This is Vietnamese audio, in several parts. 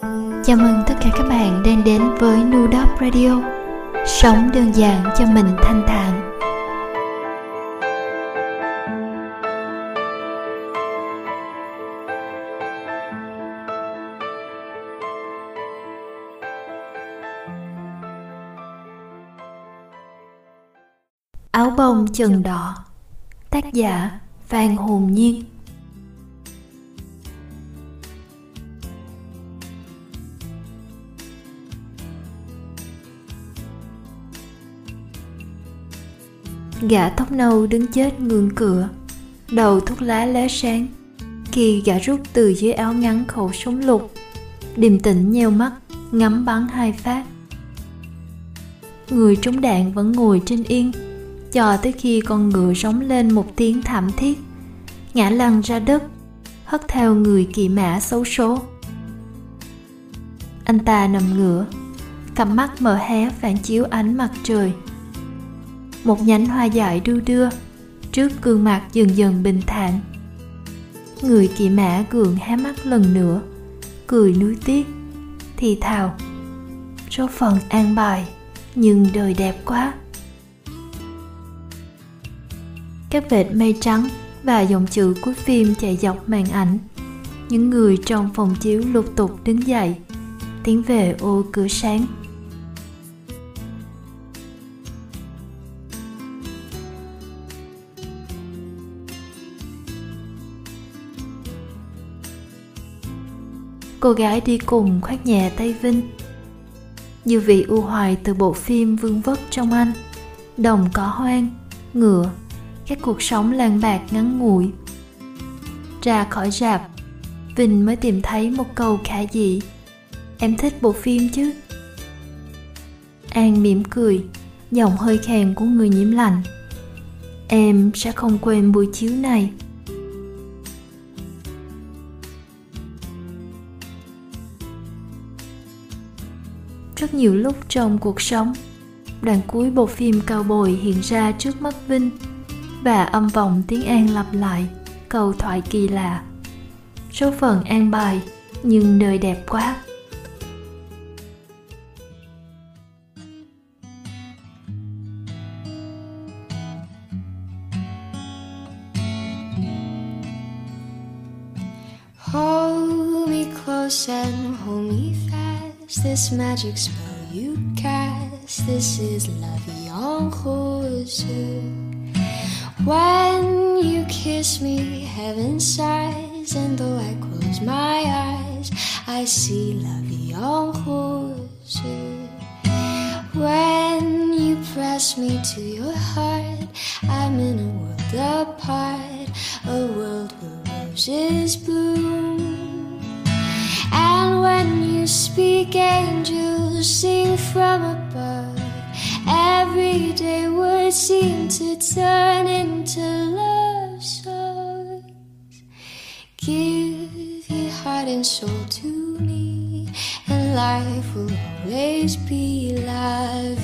Chào mừng tất cả các bạn đang đến với Nudop Radio. Sống đơn giản cho mình thanh thản. Áo bông chừng đỏ. Tác giả Phan Hồn Nhiên. Gã tóc nâu đứng chết ngưỡng cửa. Đầu thuốc lá lóe sáng. Khi gã rút từ dưới áo ngắn khẩu súng lục, Điềm tĩnh nheo mắt, Ngắm bắn hai phát. Người trúng đạn vẫn ngồi trên yên, Cho tới khi con ngựa rống lên một tiếng thảm thiết. Ngã lăn ra đất, Hất theo người kỳ mã xấu số. Anh ta nằm ngửa, Cặp mắt mở hé phản chiếu ánh mặt trời một nhánh hoa dại đu đưa trước gương mặt dần dần bình thản. Người kỵ mã gượng há mắt lần nữa, cười nuối tiếc, thì thào, số phận an bài, nhưng đời đẹp quá. Các vệt mây trắng và dòng chữ cuối phim chạy dọc màn ảnh, những người trong phòng chiếu lục tục đứng dậy, tiến về ô cửa sáng. Cô gái đi cùng khoác nhẹ tay vinh. Như vị u hoài từ bộ phim vương vất trong anh. Đồng cỏ hoang, ngựa. Các cuộc sống lang bạc ngắn ngủi. Ra khỏi rạp, vinh mới tìm thấy một câu khả dị em thích bộ phim chứ? An mỉm cười, giọng hơi khàn của người nhiễm lạnh. Em sẽ không quên buổi chiếu này. Rất nhiều lúc trong cuộc sống. Đoạn cuối bộ phim cao bồi hiện ra trước mắt vinh và âm vọng tiếng an lặp lại, câu thoại kỳ lạ. Số phận an bài, nhưng đời đẹp quá. Hold me close and hold me This magic spell you cast. This is la vie. When you kiss me, heaven sighs, and though I close my eyes, I see la vie. When you press me to your heart, I'm in a world apart, a world where roses bloom. Angels sing from above. Everyday would seem to turn into love songs. Give your heart and soul to me, and life will always be la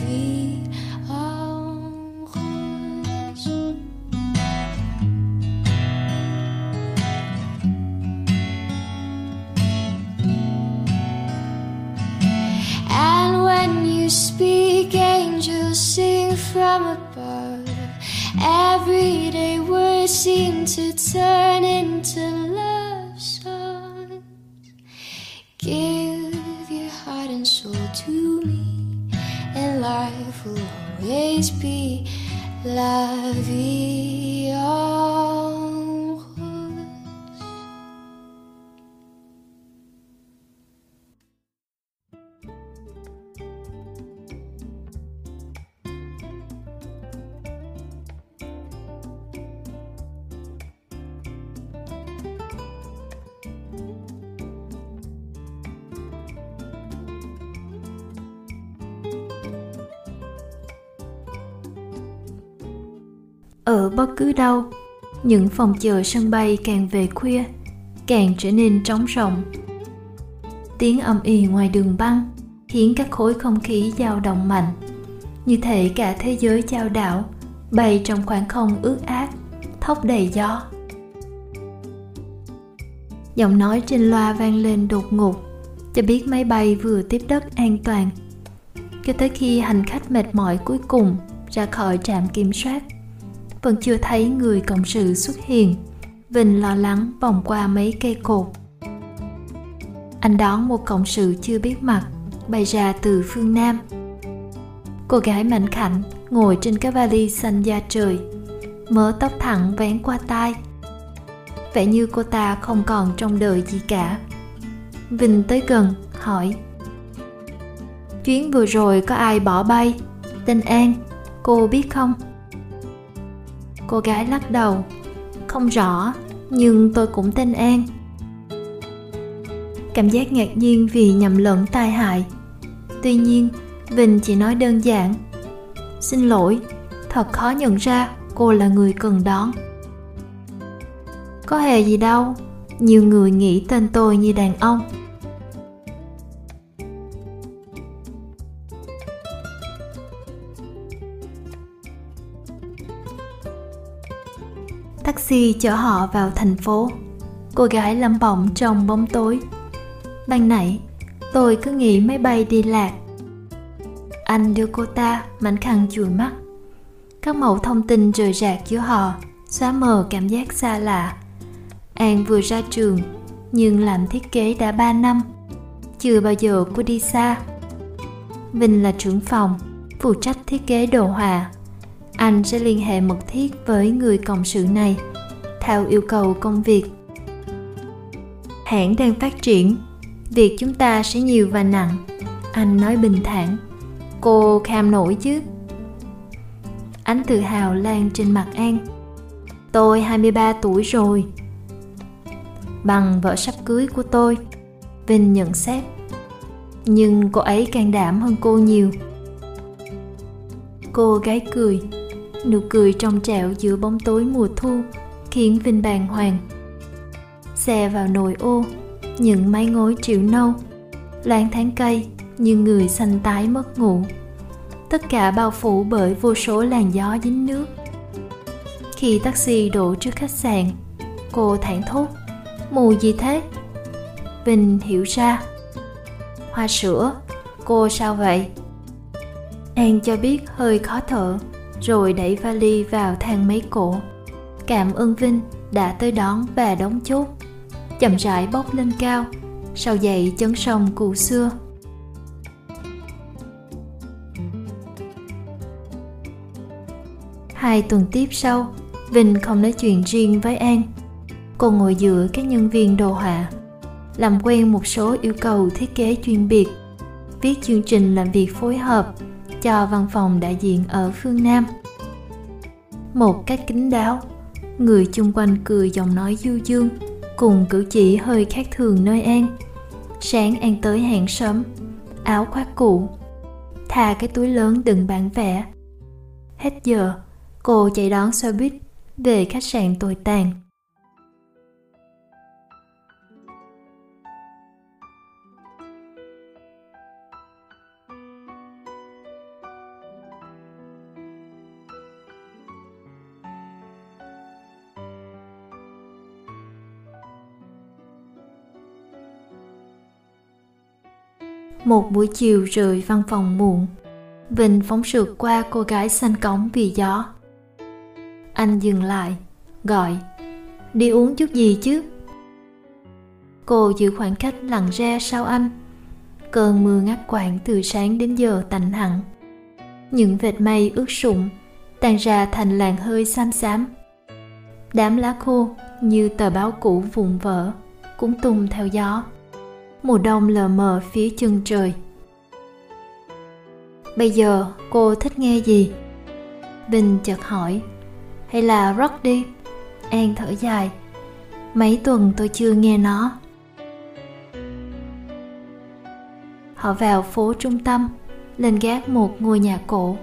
from above. Everyday words seem to turn into love songs. Give your heart and soul to me, and life will always be la cứ đâu những phòng chờ sân bay càng về khuya, càng trở nên trống rỗng tiếng âm ỉ ngoài đường băng khiến các khối không khí dao động mạnh. Như thể cả thế giới chao đảo, bay trong khoảng không ướt át, thốc đầy gió. Giọng nói trên loa vang lên đột ngột, cho biết máy bay vừa tiếp đất an toàn. Cho tới khi hành khách mệt mỏi cuối cùng ra khỏi trạm kiểm soát vẫn chưa thấy người cộng sự xuất hiện. Vinh lo lắng vòng qua mấy cây cột. Anh đón một cộng sự chưa biết mặt, bay ra từ phương nam. Cô gái mảnh khảnh ngồi trên cái vali xanh da trời, mớ tóc thẳng vén qua tai. Vẻ như cô ta không còn trong đời gì cả. Vinh tới gần, hỏi. Chuyến vừa rồi có ai bỏ bay? Tên an, cô biết không? Cô gái lắc đầu. Không rõ, nhưng tôi cũng tên an. Cảm giác ngạc nhiên vì nhầm lẫn tai hại. Tuy nhiên, vinh chỉ nói đơn giản. Xin lỗi, thật khó nhận ra cô là người cần đón. Có hề gì đâu, nhiều người nghĩ tên tôi như đàn ông. Taxi chở họ vào thành phố. Cô gái lẩm bẩm trong bóng tối. Ban nãy, tôi cứ nghĩ máy bay đi lạc. Anh đưa cô ta, mảnh khăn chùi mắt. Các mẫu thông tin rời rạc giữa họ, xóa mờ cảm giác xa lạ. An vừa ra trường, nhưng làm thiết kế đã 3 năm. Chưa bao giờ cô đi xa. Vinh là trưởng phòng, phụ trách thiết kế đồ họa. Anh sẽ liên hệ mật thiết với người cộng sự này theo yêu cầu công việc. Hãng đang phát triển. Việc chúng ta sẽ nhiều và nặng. Anh nói bình thản. Cô kham nổi chứ? Ánh tự hào lan trên mặt an. Tôi 23 tuổi rồi. Bằng vợ sắp cưới của tôi. Vinh nhận xét. Nhưng cô ấy can đảm hơn cô nhiều. Cô gái cười. Nụ cười trong trẻo giữa bóng tối mùa thu khiến vinh bàng hoàng. Xe vào nồi ô, những mái ngói triệu nâu loáng tháng cây như người xanh tái mất ngủ. Tất cả bao phủ bởi vô số làn gió dính nước. Khi taxi đổ trước khách sạn, cô thản thốt mùi gì thế? Vinh hiểu ra. Hoa sữa, cô sao vậy? An cho biết hơi khó thở, rồi đẩy vali vào thang máy cổ cảm ơn vinh đã tới đón và đóng chốt. Chậm rãi bốc lên cao, sau dậy chấn sông cũ xưa. Hai tuần tiếp sau, vinh không nói chuyện riêng với an. Cô ngồi giữa các nhân viên đồ họa, làm quen một số yêu cầu thiết kế chuyên biệt, viết chương trình làm việc phối hợp cho văn phòng đại diện ở phương nam. Một cách kín đáo người chung quanh cười giọng nói du dương, cùng cử chỉ hơi khác thường nơi an. Sáng an tới hẹn sớm áo khoác cũ, thà cái túi lớn đừng bản vẽ. Hết giờ, cô chạy đón xe buýt về khách sạn tồi tàn. Một buổi chiều rời văn phòng muộn, vinh phóng sượt qua cô gái xanh cống vì gió. Anh dừng lại, gọi, đi uống chút gì chứ? Cô giữ khoảng cách lặng ra sau anh. Cơn mưa ngắt quãng từ sáng đến giờ tạnh hẳn. Những vệt mây ướt sũng tan ra thành làn hơi xám xám. Đám lá khô như tờ báo cũ vụn vỡ cũng tung theo gió mùa đông lờ mờ phía chân trời. Bây giờ cô thích nghe gì? Bình chợt hỏi. Hay là rock đi? An thở dài. Mấy tuần tôi chưa nghe nó. Họ vào phố trung tâm, lên gác một ngôi nhà cổ,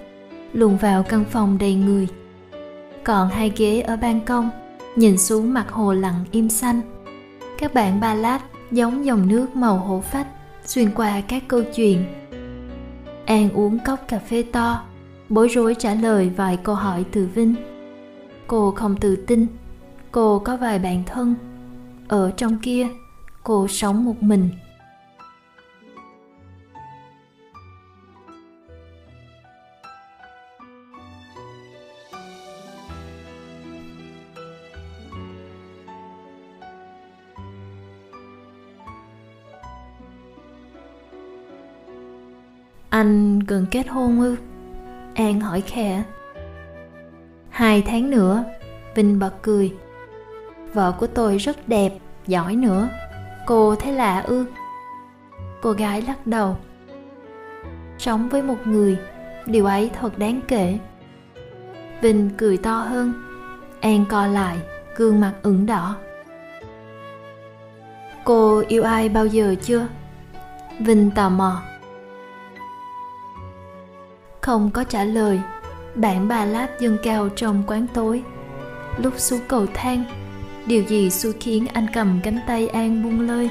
luồn vào căn phòng đầy người. Còn hai ghế ở ban công, nhìn xuống mặt hồ lặng im xanh. Các bạn ba lát giống dòng nước màu hổ phách, xuyên qua các câu chuyện. An uống cốc cà phê to, bối rối trả lời vài câu hỏi từ vinh. Cô không tự tin, cô có vài bạn thân. Ở trong kia, cô sống một mình. Anh gần kết hôn ư? An hỏi khẽ. Hai tháng nữa, Vinh bật cười. Vợ của tôi rất đẹp, giỏi nữa. Cô thấy lạ ư? Cô gái lắc đầu. Sống với một người, điều ấy thật đáng kể. Vinh cười to hơn. An co lại, gương mặt ửng đỏ. Cô yêu ai bao giờ chưa? Vinh tò mò. Không có trả lời, bạn bà lát dâng cao trong quán tối. Lúc xuống cầu thang, điều gì xui khiến anh cầm cánh tay An buông lơi?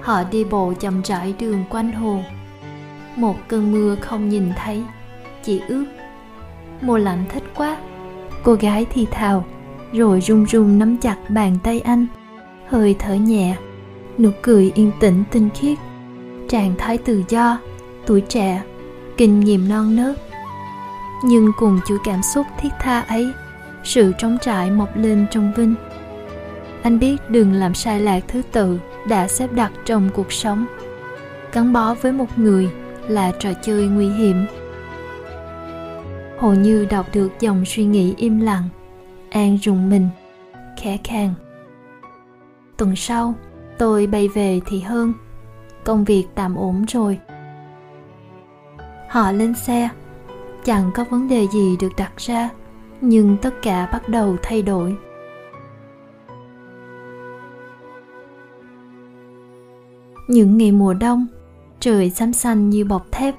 Họ đi bộ chậm rãi đường quanh hồ. Một cơn mưa không nhìn thấy, chỉ ướt. Mùa lạnh thích quá. Cô gái thì thào, rồi run run nắm chặt bàn tay anh, hơi thở nhẹ, nụ cười yên tĩnh tinh khiết, trạng thái tự do, tuổi trẻ, kinh nghiệm non nớt. Nhưng cùng chuỗi cảm xúc thiết tha ấy, sự trống trải mọc lên trong Vinh. Anh biết đừng làm sai lạc thứ tự đã xếp đặt trong cuộc sống gắn bó với một người là trò chơi nguy hiểm hầu như đọc được dòng suy nghĩ im lặng. An rùng mình, khẽ khàng. Tuần sau, tôi bay về thì hơn công việc tạm ổn rồi. Họ lên xe. Chẳng có vấn đề gì được đặt ra, nhưng tất cả bắt đầu thay đổi. Những ngày mùa đông, trời xám xanh như bọc thép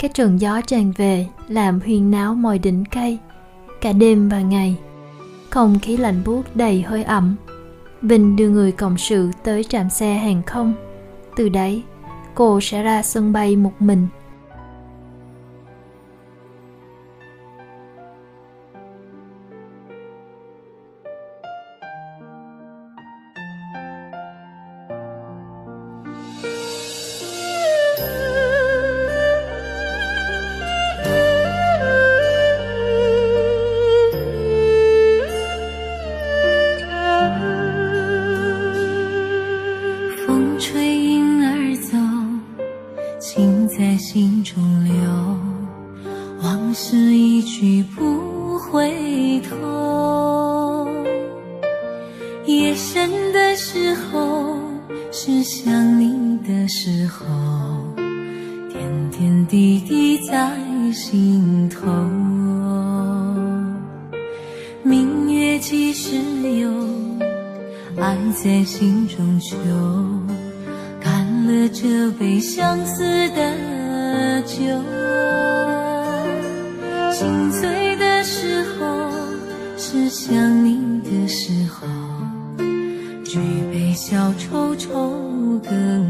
cái trận gió tràn về, làm huyên náo mọi đỉnh cây. Cả đêm và ngày, không khí lạnh buốt đầy hơi ẩm. Bình đưa người cộng sự tới trạm xe hàng không. Từ đấy, cô sẽ ra sân bay một mình. 是一去不回头夜深的时候是想你的时候点点滴滴在心头明月几时有爱在心中求干了这杯相思的酒心醉的时候是想你的时候举杯消愁愁更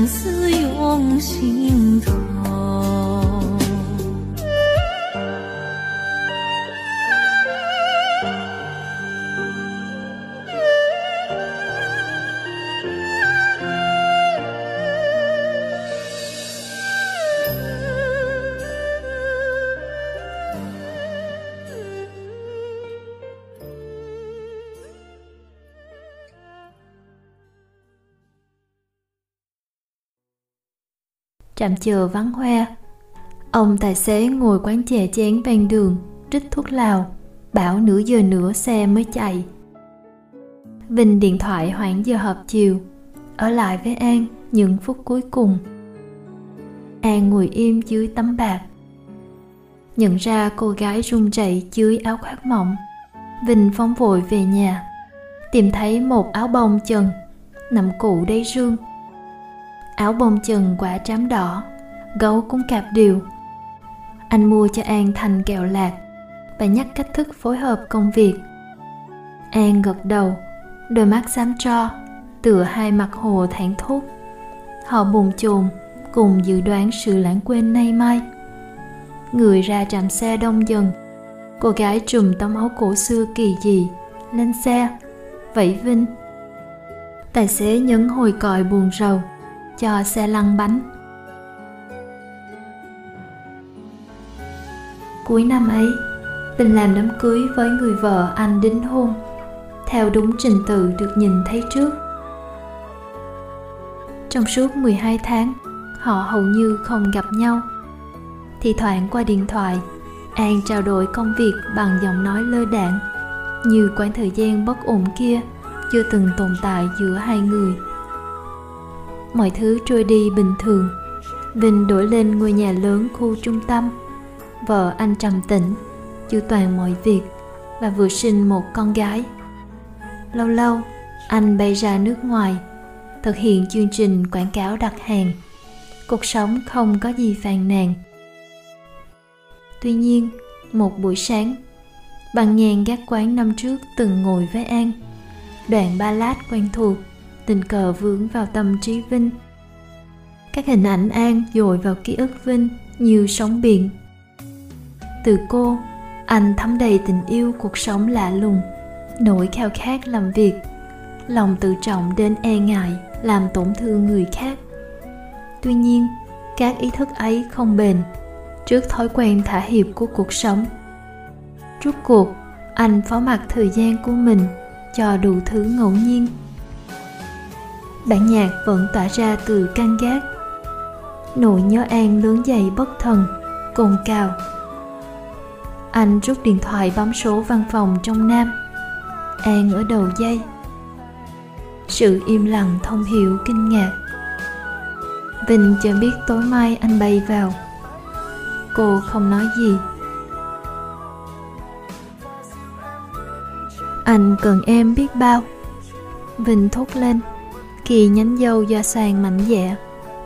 相思。Trạm chờ vắng hoe. Ông tài xế ngồi quán chè chén ven đường, trích thuốc lào, bảo nửa giờ nữa xe mới chạy. Vinh điện thoại hoãn giờ họp chiều, ở lại với an những phút cuối cùng. An ngồi im dưới tấm bạc nhận ra cô gái run rẩy dưới áo khoác mỏng. Vinh phóng vội về nhà, tìm thấy một áo bông trần nằm cụ đáy rương áo bông chừng quả trám đỏ, gấu cũng cạp điều anh mua cho an thành kẹo lạc và nhắc cách thức phối hợp công việc. An gật đầu, đôi mắt xám tro, tựa hai mặt hồ thản thốt. Họ bồn chồn cùng dự đoán sự lãng quên nay mai. Người ra trạm xe đông dần, cô gái trùm tấm áo cổ xưa kỳ dị lên xe, vẫy vinh. Tài xế nhấn hồi còi buồn rầu cho xe lăn bánh cuối năm ấy Bình làm đám cưới với người vợ anh đính hôn theo đúng trình tự được nhìn thấy trước. Trong suốt 12 tháng, họ hầu như không gặp nhau. Thì thoảng qua điện thoại, An trao đổi công việc bằng giọng nói lơ đảng như quãng thời gian bất ổn kia chưa từng tồn tại giữa hai người. Mọi thứ trôi đi bình thường. Vinh đổi lên ngôi nhà lớn khu trung tâm. Vợ anh trầm tĩnh, chu toàn mọi việc và vừa sinh một con gái. Lâu lâu, anh bay ra nước ngoài, thực hiện chương trình quảng cáo đặt hàng. Cuộc sống không có gì phàn nàn. Tuy nhiên, một buổi sáng, bằng nhàn gác quán năm trước từng ngồi với An. Đoạn ballad quen thuộc, tình cờ vướng vào tâm trí Vinh. Các hình ảnh An dội vào ký ức Vinh như sóng biển. Từ cô, anh thấm đầy tình yêu cuộc sống lạ lùng, nỗi khao khát làm việc, lòng tự trọng đến e ngại, làm tổn thương người khác tuy nhiên, các ý thức ấy không bền trước thói quen thả hiệp của cuộc sống rút cuộc, anh phó mặc thời gian của mình cho đủ thứ ngẫu nhiên bản nhạc vẫn tỏa ra từ căn gác nỗi nhớ an lớn dày bất thần, cồn cào anh rút điện thoại bấm số văn phòng trong Nam. An ở đầu dây. Sự im lặng thông hiểu kinh ngạc. Vinh chưa biết tối mai anh bay vào. Cô không nói gì. Anh cần em biết bao. Vinh thốt lên khi nhánh dâu do sàn mảnh dẻ,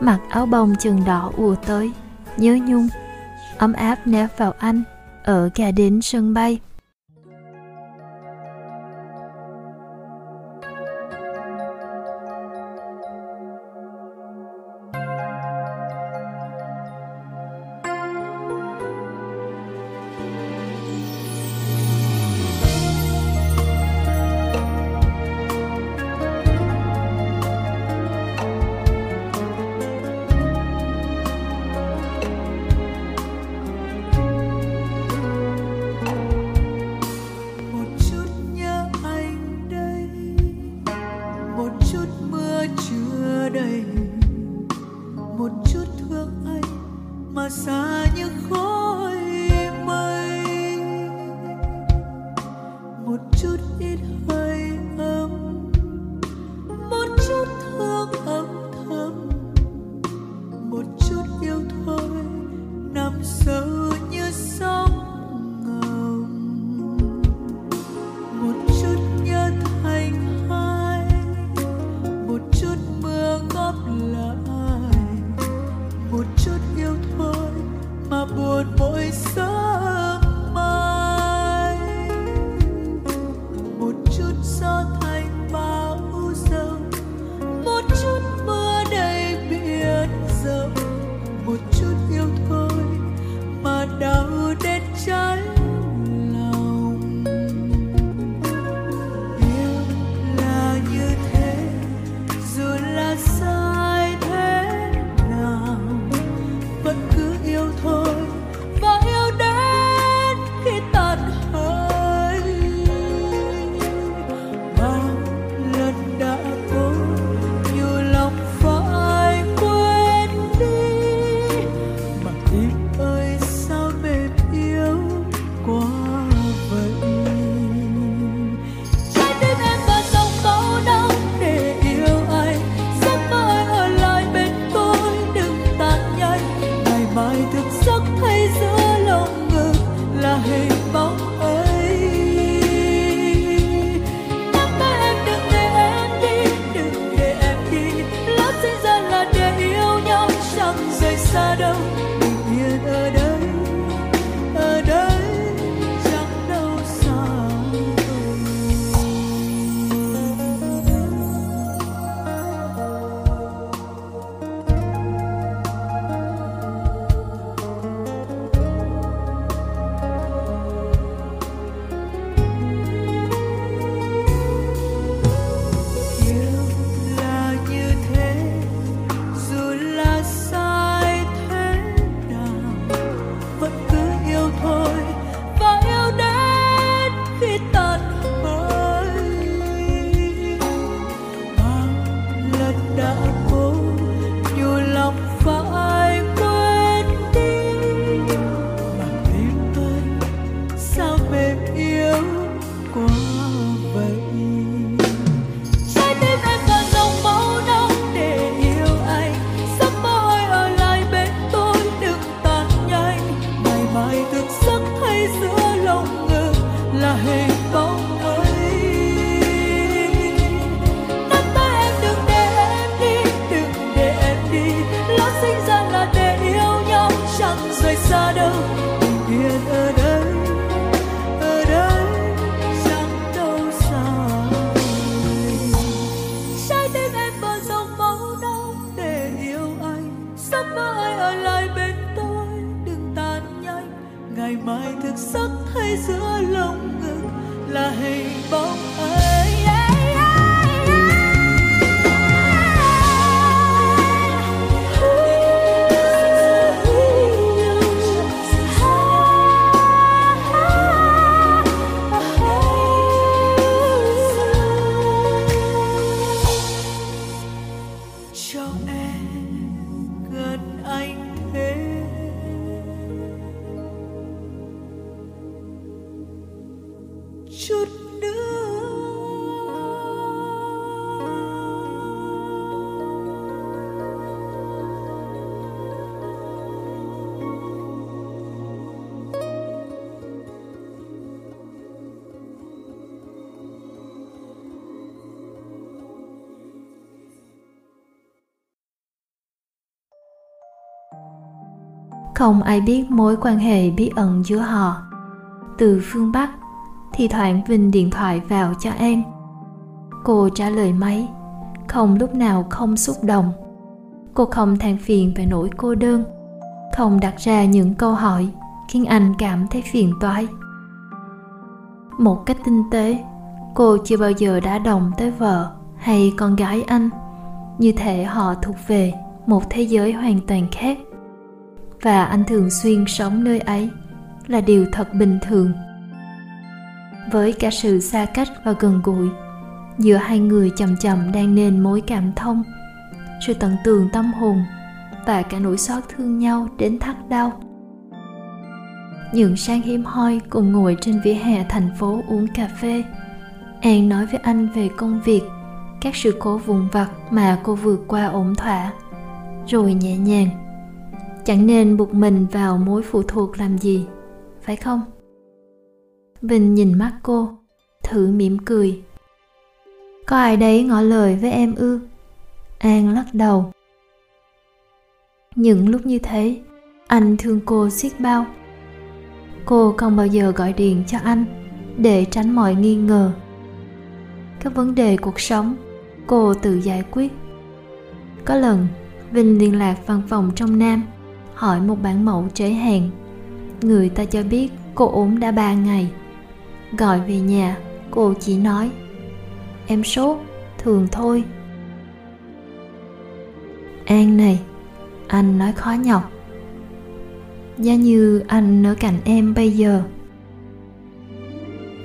mặc áo bông chừng đỏ ùa tới, nhớ nhung. Ấm áp nép vào anh, ở cả đến sân bay. Không ai biết mối quan hệ bí ẩn giữa họ. Từ phương bắc, thì thoảng vinh điện thoại vào cho em. Cô trả lời máy, không lúc nào không xúc động. Cô không than phiền về nỗi cô đơn, không đặt ra những câu hỏi khiến anh cảm thấy phiền toái. Một cách tinh tế, cô chưa bao giờ đã động tới vợ hay con gái anh. Như thể họ thuộc về một thế giới hoàn toàn khác và anh thường xuyên sống nơi ấy là điều thật bình thường. Với cả sự xa cách và gần gũi, giữa hai người chậm chậm đang nên mối cảm thông, sự tận tường tâm hồn và cả nỗi xót thương nhau đến thắt đau. Những sáng hiếm hoi cùng ngồi trên vỉa hè thành phố uống cà phê, an nói với anh về công việc, các sự cố vụn vặt mà cô vượt qua ổn thỏa, rồi nhẹ nhàng chẳng nên buộc mình vào mối phụ thuộc làm gì, phải không? Vinh nhìn mắt cô, thử mỉm cười. Có ai đấy ngỏ lời với em ư? An lắc đầu. Những lúc như thế, anh thương cô xiết bao. Cô không bao giờ gọi điện cho anh để tránh mọi nghi ngờ. Các vấn đề cuộc sống, cô tự giải quyết. Có lần, vinh liên lạc văn phòng trong nam hỏi một bản mẫu trễ hàng người ta cho biết cô ốm đã ba ngày. Gọi về nhà, cô chỉ nói, em sốt, thường thôi. An này, anh nói khó nhọc. Giá như anh ở cạnh em bây giờ.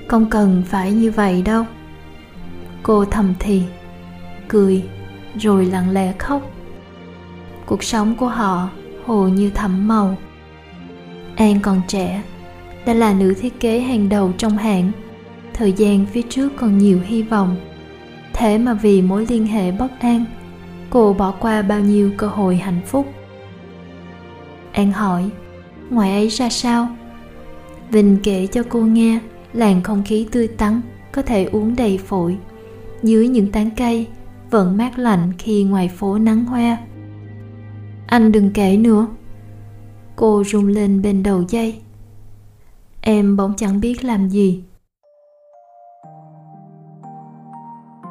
Không cần phải như vậy đâu. Cô thầm thì, cười, rồi lặng lẽ khóc. Cuộc sống của họ hồ như thẫm màu. An còn trẻ, đã là nữ thiết kế hàng đầu trong hãng. Thời gian phía trước còn nhiều hy vọng. Thế mà vì mối liên hệ bất an, cô bỏ qua bao nhiêu cơ hội hạnh phúc? An hỏi, ngoài ấy ra sao? Vinh kể cho cô nghe, làn không khí tươi tắn, có thể uống đầy phổi. Dưới những tán cây, vẫn mát lạnh khi ngoài phố nắng hoa anh đừng kể nữa. Cô rung lên bên đầu dây. Em bỗng chẳng biết làm gì.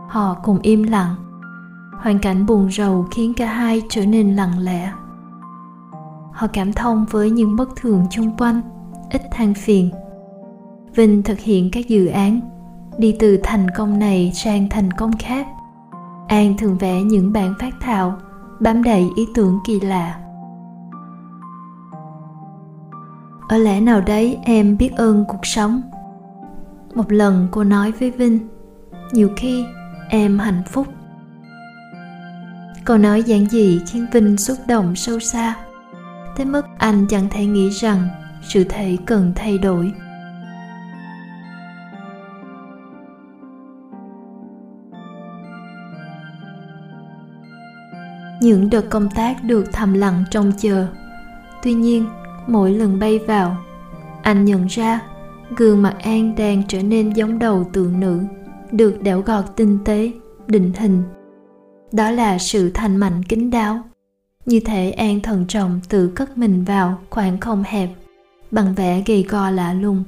Họ cùng im lặng. Hoàn cảnh buồn rầu khiến cả hai trở nên lặng lẽ. Họ cảm thông với những bất thường chung quanh, ít than phiền. Vinh thực hiện các dự án, đi từ thành công này sang thành công khác. An thường vẽ những bản phát thảo bám đầy ý tưởng kỳ lạ. Ở lẽ nào đấy em biết ơn cuộc sống? Một lần cô nói với vinh, nhiều khi em hạnh phúc. Câu nói giản dị khiến vinh xúc động sâu xa, tới mức anh chẳng thể nghĩ rằng sự thể cần thay đổi. Những đợt công tác được thầm lặng trông chờ. Tuy nhiên, mỗi lần bay vào, anh nhận ra gương mặt an đang trở nên giống đầu tượng nữ, được đẽo gọt tinh tế, định hình. Đó là sự thành mạnh kín đáo. Như thể an thần trọng tự cất mình vào khoảng không hẹp, bằng vẻ gầy gò lạ lùng.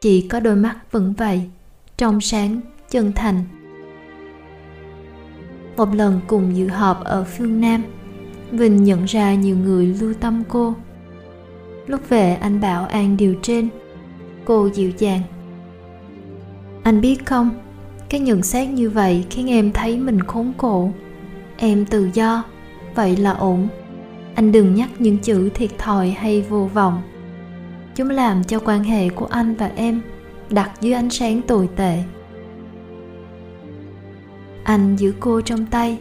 Chỉ có đôi mắt vẫn vậy trong sáng, chân thành một lần cùng dự họp ở phương nam. Vinh nhận ra nhiều người lưu tâm cô. Lúc về, anh bảo an điều trên. Cô dịu dàng. Anh biết không, cái nhận xét như vậy khiến em thấy mình khốn khổ. Em tự do, vậy là ổn. Anh đừng nhắc những chữ thiệt thòi hay vô vọng. Chúng làm cho quan hệ của anh và em đặt dưới ánh sáng tồi tệ anh giữ cô trong tay.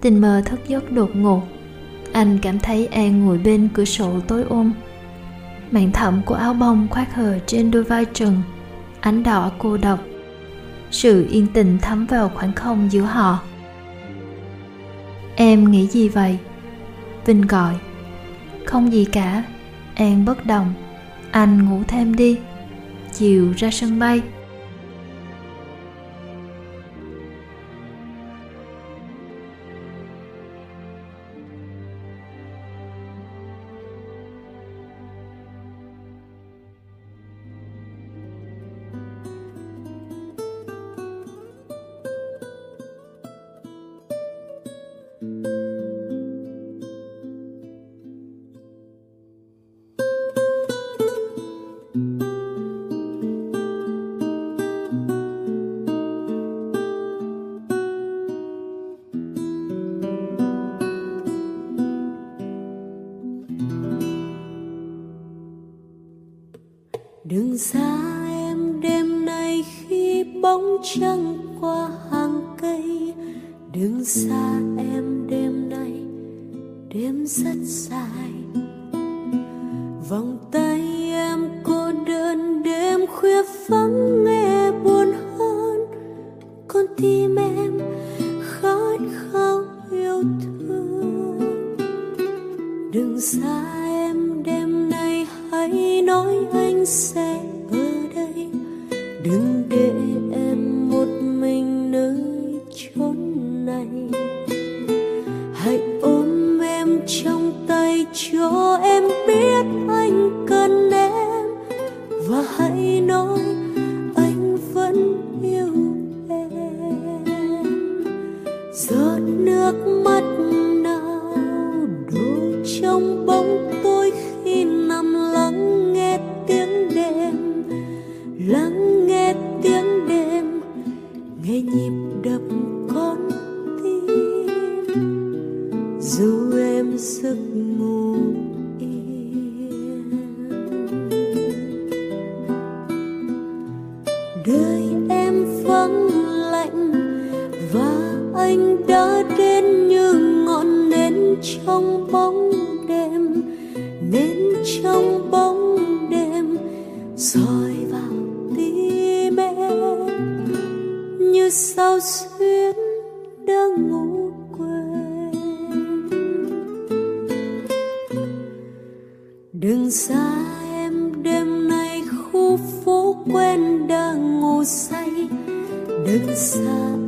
Tình mờ thức giấc đột ngột. Anh cảm thấy an ngồi bên cửa sổ tối ôm màn thẫm của áo bông khoác hờ trên đôi vai trần. Ánh đỏ cô độc. Sự yên tĩnh thấm vào khoảng không giữa họ. Em nghĩ gì vậy? Vinh gọi. Không gì cả. An bất đồng anh ngủ thêm đi. Chiều ra sân bay. Hàng cây. Đừng xa em đêm nay đêm rất dài. Vòng tay trong bóng đêm soi vào tim em. Như sao xuyên đang ngủ quên. Đừng xa em đêm nay, khu phố quen đang ngủ say. Đừng xa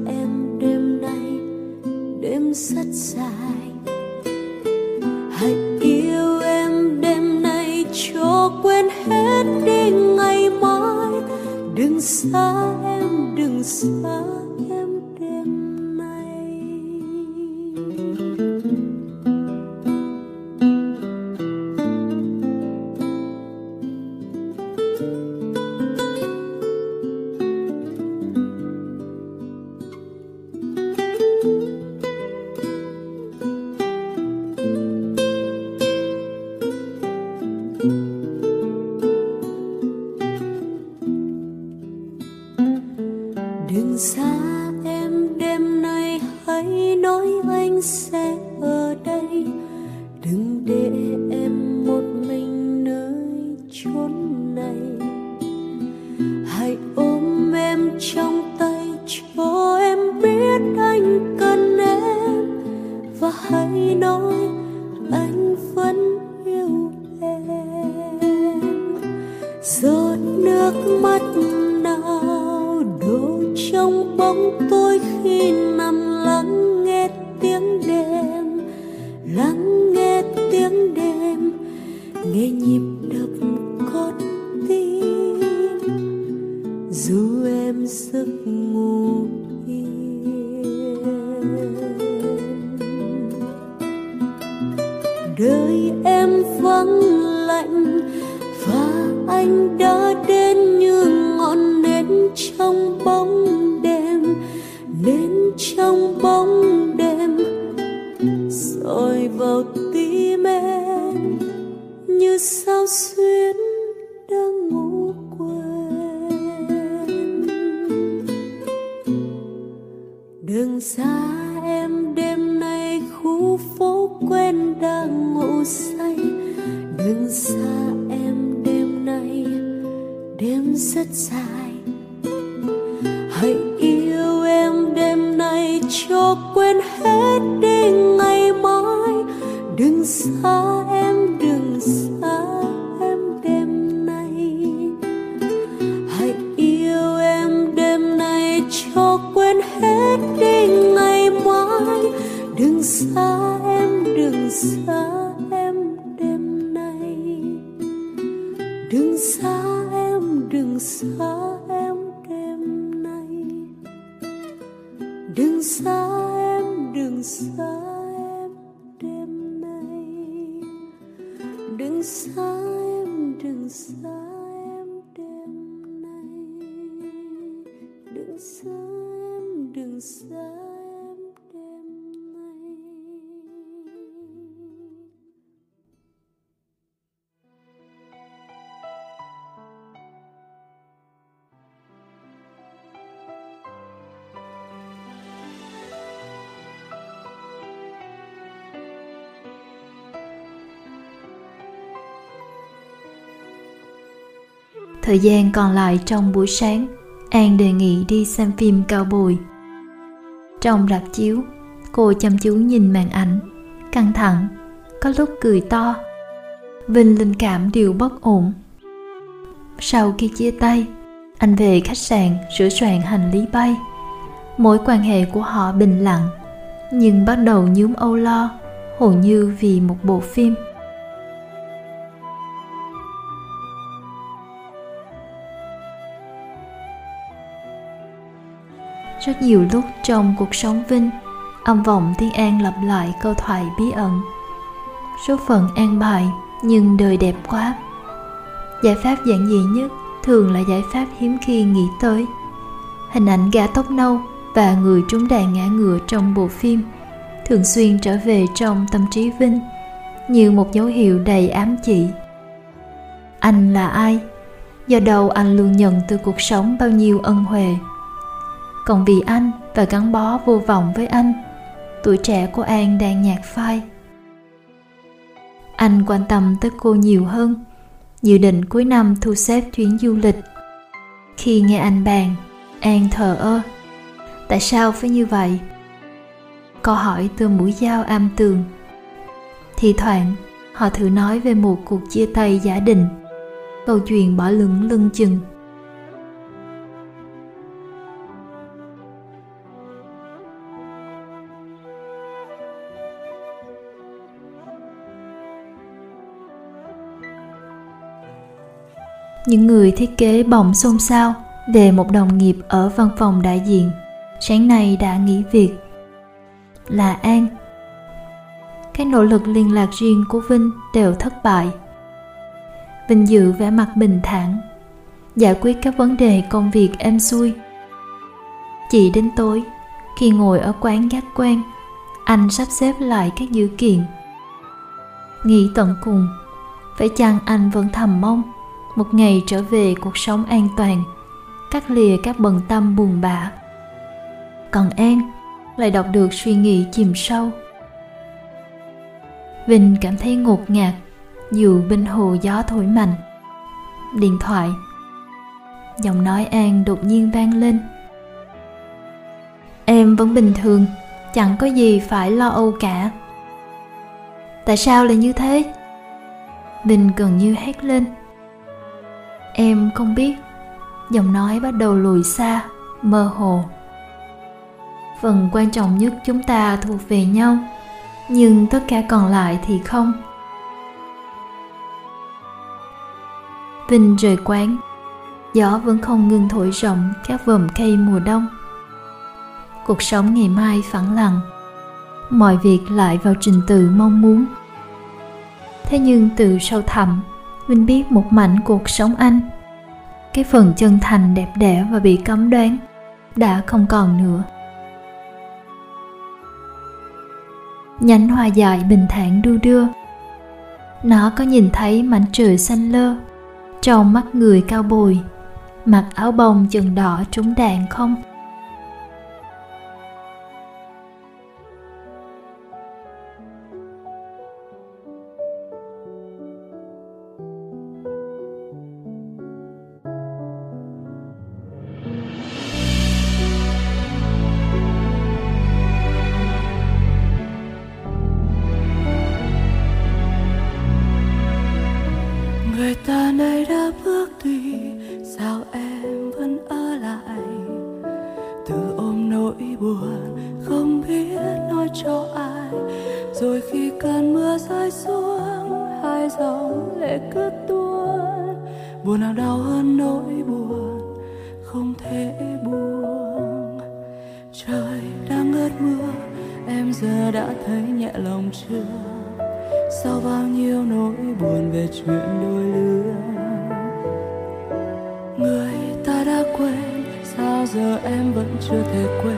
em một mình nơi chốn này. Đêm rất dài. Hãy yêu em đêm nay cho quên hết đi ngày mai. Đừng xa Thời gian còn lại trong buổi sáng, An đề nghị đi xem phim cao bồi. Trong rạp chiếu, cô chăm chú nhìn màn ảnh, căng thẳng, có lúc cười to. Vinh linh cảm đều bất ổn. Sau khi chia tay, anh về khách sạn sửa soạn hành lý bay. Mối quan hệ của họ bình lặng, nhưng bắt đầu nhúm âu lo, hầu như vì một bộ phim. Rất nhiều lúc trong cuộc sống Vinh, âm vọng Thiên An lặp lại câu thoại bí ẩn. Số phận an bài, nhưng đời đẹp quá. Giải pháp giản dị nhất thường là giải pháp hiếm khi nghĩ tới. Hình ảnh gã tóc nâu và người trúng đạn ngã ngựa trong bộ phim thường xuyên trở về trong tâm trí Vinh như một dấu hiệu đầy ám chỉ. Anh là ai? Do đâu anh luôn nhận từ cuộc sống bao nhiêu ân huệ còn vì anh và gắn bó vô vọng với anh, tuổi trẻ của an đang nhạt phai. Anh quan tâm tới cô nhiều hơn, dự định cuối năm thu xếp chuyến du lịch. Khi nghe anh bàn, an thờ ơ. Tại sao phải như vậy? Câu hỏi từ mũi dao am tường. Thì thoảng, họ thử nói về một cuộc chia tay giả định. Câu chuyện bỏ lửng lưng chừng. Những người thiết kế bỗng xôn xao về một đồng nghiệp ở văn phòng đại diện. Sáng nay đã nghỉ việc. Là an. Các nỗ lực liên lạc riêng của vinh đều thất bại. Vinh dự vẻ mặt bình thản, giải quyết các vấn đề công việc êm xuôi. Chỉ đến tối, khi ngồi ở quán gác quen, anh sắp xếp lại các dữ kiện. Nghĩ tận cùng, phải chăng anh vẫn thầm mong một ngày trở về, cuộc sống an toàn, cắt lìa các bần tâm buồn bã. Còn an lại đọc được suy nghĩ chìm sâu. Vinh cảm thấy ngột ngạt dù bên hồ gió thổi mạnh. Điện thoại. Giọng nói an đột nhiên vang lên. Em vẫn bình thường, chẳng có gì phải lo âu cả. Tại sao lại như thế? Vinh gần như hét lên em không biết. Giọng nói bắt đầu lùi xa, mơ hồ. Phần quan trọng nhất chúng ta thuộc về nhau, nhưng tất cả còn lại thì không. Vinh rời quán. Gió vẫn không ngừng thổi rộng các vòm cây mùa đông. Cuộc sống ngày mai phẳng lặng. Mọi việc lại vào trình tự mong muốn. Thế nhưng từ sâu thẳm mình biết một mảnh cuộc sống anh. Cái phần chân thành đẹp đẽ và bị cấm đoán đã không còn nữa. Nhánh hoa dại bình thản đu đưa. Nó có nhìn thấy mảnh trời xanh lơ, trong mắt người cao bồi, mặc áo bông chừng đỏ trúng đạn không? Người ta nay đã bước đi, sao em vẫn ở lại? Từ ôm nỗi buồn, không biết nói cho ai. Rồi khi cơn mưa rơi xuống, hai dòng lệ cứ tuôn. Buồn nào đau hơn nỗi buồn, không thể buông. Trời đang ngớt mưa, em giờ đã thấy nhẹ lòng chưa? Sao bao nhiêu nỗi buồn về chuyện đôi lứa, người ta đã quên sao giờ em vẫn chưa thể quên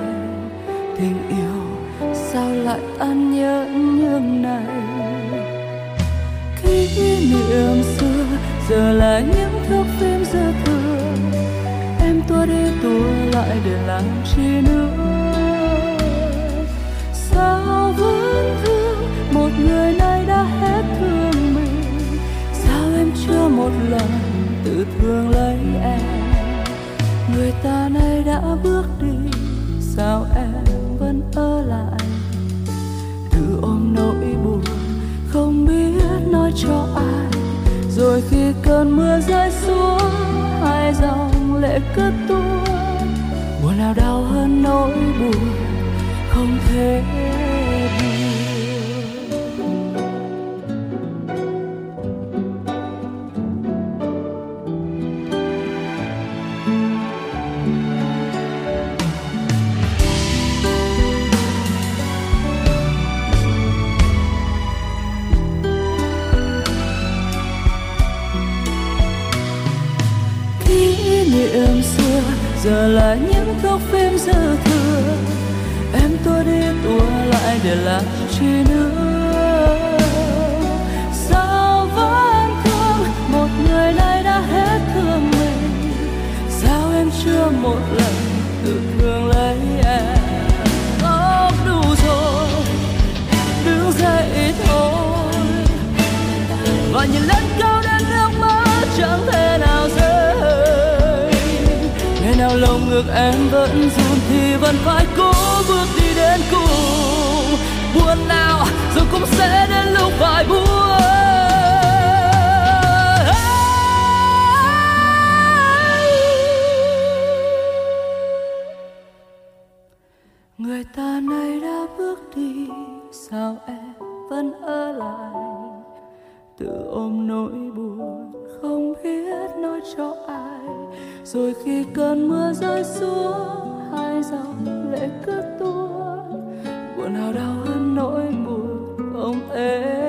tình yêu, sao lại tan nhớ như này? Kỷ niệm xưa giờ là những thước phim dơ thường em tua đi tua lại để làm chi nữa? Sao vẫn thương một người này? một lần tự thương lấy em. Người ta nay đã bước đi, sao em vẫn ở lại? Tự ôm nỗi buồn, không biết nói cho ai. Rồi khi cơn mưa rơi xuống, hai dòng lệ cứ tuôn. Buồn nào đau hơn nỗi buồn, không thể buồn giờ là những thước phim dư thừa. Em tua đi tua lại để làm chi nữa. Sao vẫn thương? Một người này đã hết thương mình. Sao em chưa một lần nào em vẫn run thì vẫn phải cố bước đi đến cùng buồn nào rồi cũng sẽ đến lúc phải buồn người ta nay đã bước đi, sao em vẫn ở lại? Tự ôm nỗi buồn không biết nói cho ai rồi khi cơn mưa rơi xuống, hai dòng lệ cứ tuôn buồn nào đau hơn nỗi buồn không em